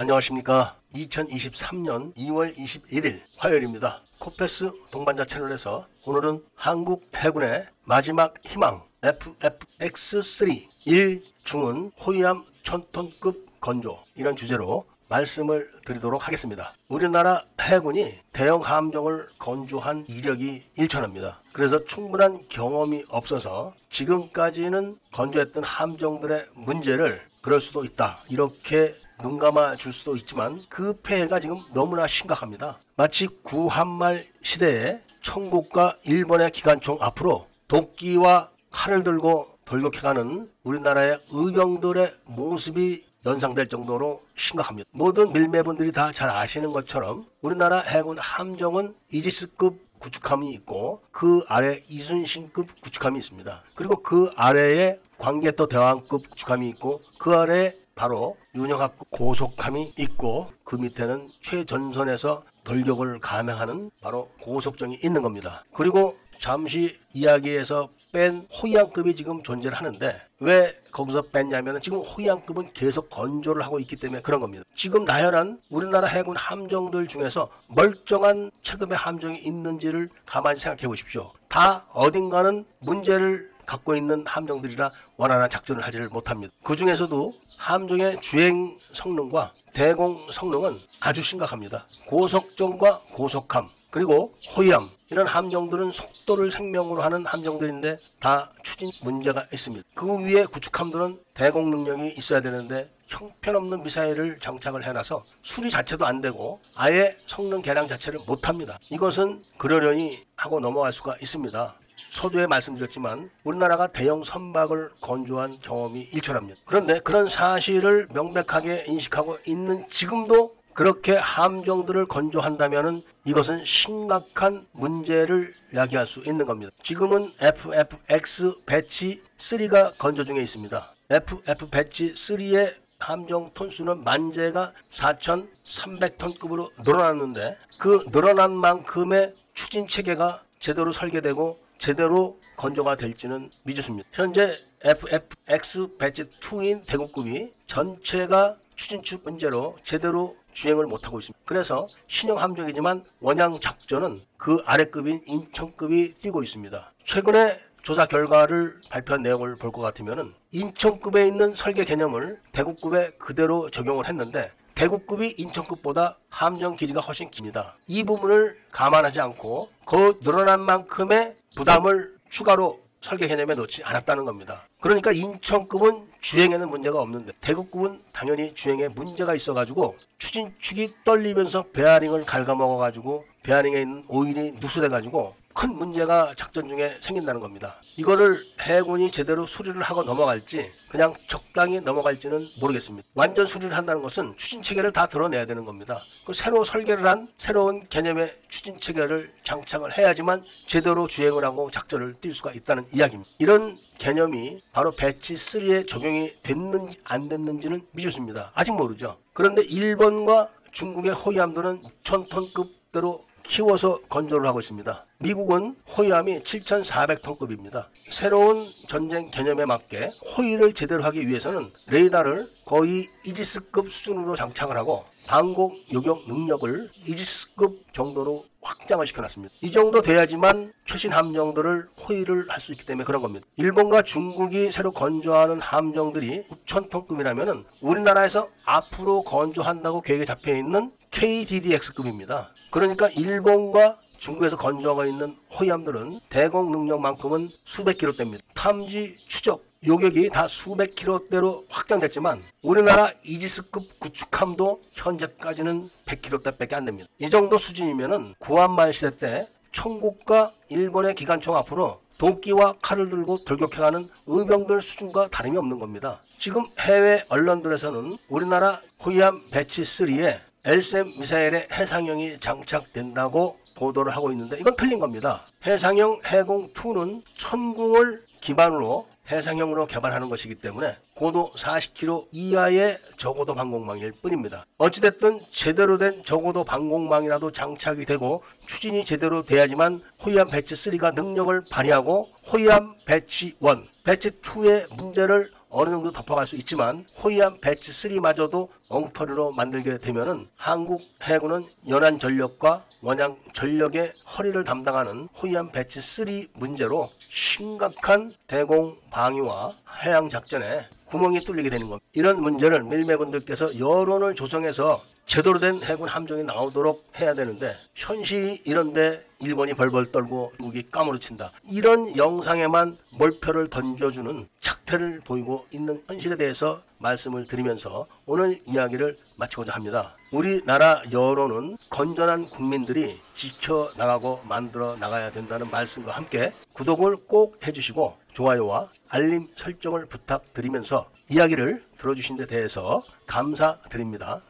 안녕하십니까. 2023년 2월 21일 화요일입니다. 코페스 동반자 채널에서 오늘은 한국 해군의 마지막 희망 FFX3 1중은 호위함 1000톤급 건조 이런 주제로 말씀을 드리도록 하겠습니다. 우리나라 해군이 대형 함정을 건조한 이력이 일천합니다. 그래서 충분한 경험이 없어서 지금까지는 건조했던 함정들의 문제를 그럴 수도 있다. 이렇게 눈 감아 줄 수도 있지만 그 폐해가 지금 너무나 심각합니다. 마치 구한말 시대에 청국과 일본의 기관총 앞으로 도끼와 칼을 들고 돌격해가는 우리나라의 의병들의 모습이 연상될 정도로 심각합니다. 모든 밀매분들이 다 잘 아시는 것처럼 우리나라 해군 함정은 이지스급 구축함이 있고 그 아래 이순신급 구축함이 있습니다. 그리고 그 아래에 광개토 대왕급 구축함이 있고 그 아래 바로 윤영합 고속함이 있고 그 밑에는 최전선에서 돌격을 감행하는 바로 고속정이 있는 겁니다. 그리고 잠시 이야기에서 뺀 호위함급이 지금 존재를 하는데 왜 거기서 뺐냐면 지금 호위함급은 계속 건조를 하고 있기 때문에 그런 겁니다. 지금 나열한 우리나라 해군 함정들 중에서 멀쩡한 체급의 함정이 있는지를 가만히 생각해 보십시오. 다 어딘가는 문제를 갖고 있는 함정들이라 원활한 작전을 하지를 못합니다. 그 중에서도 함정의 주행 성능과 대공 성능은 아주 심각합니다. 고속정과 고속함 그리고 호위함 이런 함정들은 속도를 생명으로 하는 함정들인데 다 추진 문제가 있습니다. 그 위에 구축함들은 대공 능력이 있어야 되는데 형편없는 미사일을 장착을 해놔서 수리 자체도 안 되고 아예 성능 개량 자체를 못 합니다. 이것은 그러려니 하고 넘어갈 수가 있습니다. 서두에 말씀드렸지만 우리나라가 대형 선박을 건조한 경험이 일천합니다. 그런데 그런 사실을 명백하게 인식하고 있는 지금도 그렇게 함정들을 건조한다면 이것은 심각한 문제를 야기할 수 있는 겁니다. 지금은 FFX 배치 3가 건조 중에 있습니다. FF 배치 3의 함정 톤수는 만재가 4,300톤급으로 늘어났는데 그 늘어난 만큼의 추진 체계가 제대로 설계되고 제대로 건조가 될지는 미지수입니다. 현재 FFX Batch 2인 대구급이 전체가 추진축 문제로 제대로 주행을 못하고 있습니다. 그래서 신형 함정이지만 원양 작전은 그 아래급인 인천급이 뛰고 있습니다. 최근에 조사 결과를 발표한 내용을 볼 것 같으면 인천급에 있는 설계 개념을 대구급에 그대로 적용을 했는데 대구급이 인천급보다 함정 길이가 훨씬 깁니다. 이 부분을 감안하지 않고 그 늘어난 만큼의 부담을 추가로 설계 개념에 넣지 않았다는 겁니다. 그러니까 인천급은 주행에는 문제가 없는데 대구급은 당연히 주행에 문제가 있어가지고 추진축이 떨리면서 베어링을 갉아먹어가지고 베어링에 있는 오일이 누수돼가지고 큰 문제가 작전 중에 생긴다는 겁니다. 이거를 해군이 제대로 수리를 하고 넘어갈지 그냥 적당히 넘어갈지는 모르겠습니다. 완전 수리를 한다는 것은 추진 체계를 다 드러내야 되는 겁니다. 그 새로 설계를 한 새로운 개념의 추진 체계를 장착을 해야지만 제대로 주행을 하고 작전을 뛸 수가 있다는 이야기입니다. 이런 개념이 바로 배치 3에 적용이 됐는지 안 됐는지는 미지수입니다. 아직 모르죠. 그런데 일본과 중국의 호위함들은 6,000톤급대로 키워서 건조를 하고 있습니다. 미국은 호위함이 7,400톤급입니다. 새로운 전쟁 개념에 맞게 호위를 제대로 하기 위해서는 레이더를 거의 이지스급 수준으로 장착을 하고 방공 요격 능력을 이지스급 정도로 확장을 시켜놨습니다. 이 정도 돼야지만 최신 함정들을 호위를 할 수 있기 때문에 그런 겁니다. 일본과 중국이 새로 건조하는 함정들이 9,000톤급이라면 우리나라에서 앞으로 건조한다고 계획에 잡혀 있는 KDDX급입니다. 그러니까 일본과 중국에서 건조하고 있는 호위함들은 대공 능력만큼은 수백 킬로대입니다. 탐지, 추적, 요격이 다 수백 킬로대로 확장됐지만 우리나라 이지스급 구축함도 현재까지는 100킬로대밖에 안 됩니다. 이 정도 수준이면은 구한말 시대 때 청국과 일본의 기관총 앞으로 도끼와 칼을 들고 돌격해가는 의병들 수준과 다름이 없는 겁니다. 지금 해외 언론들에서는 우리나라 호위함 Batch 3에 L-SAM 미사일의 해상형이 장착된다고 보도를 하고 있는데 이건 틀린 겁니다. 해상형 해궁2는 천궁을 기반으로 해상형으로 개발하는 것이기 때문에 고도 40km 이하의 저고도 방공망일 뿐입니다. 어찌됐든 제대로 된 저고도 방공망이라도 장착이 되고 추진이 제대로 돼야지만 호위함 Batch 3가 능력을 발휘하고 호위함 Batch 1, Batch 2의 문제를 어느 정도 덮어갈 수 있지만 호위함 Batch 3마저도 엉터리로 만들게 되면은 한국 해군은 연안 전력과 원양 전력의 허리를 담당하는 호위함 Batch 3 문제로 심각한 대공 방위와 해양 작전에 구멍이 뚫리게 되는 겁니다. 이런 문제를 밀매분들께서 여론을 조성해서 제대로 된 해군 함정이 나오도록 해야 되는데 현실이 이런데 일본이 벌벌 떨고 미국이 까무러친다. 이런 영상에만 몰표를 던져주는 착태를 보이고 있는 현실에 대해서 말씀을 드리면서 오늘 이야기를 마치고자 합니다. 우리나라 여론은 건전한 국민들이 지켜나가고 만들어 나가야 된다는 말씀과 함께 구독을 꼭 해주시고 좋아요와 알림 설정을 부탁드리면서 이야기를 들어주신 데 대해서 감사드립니다.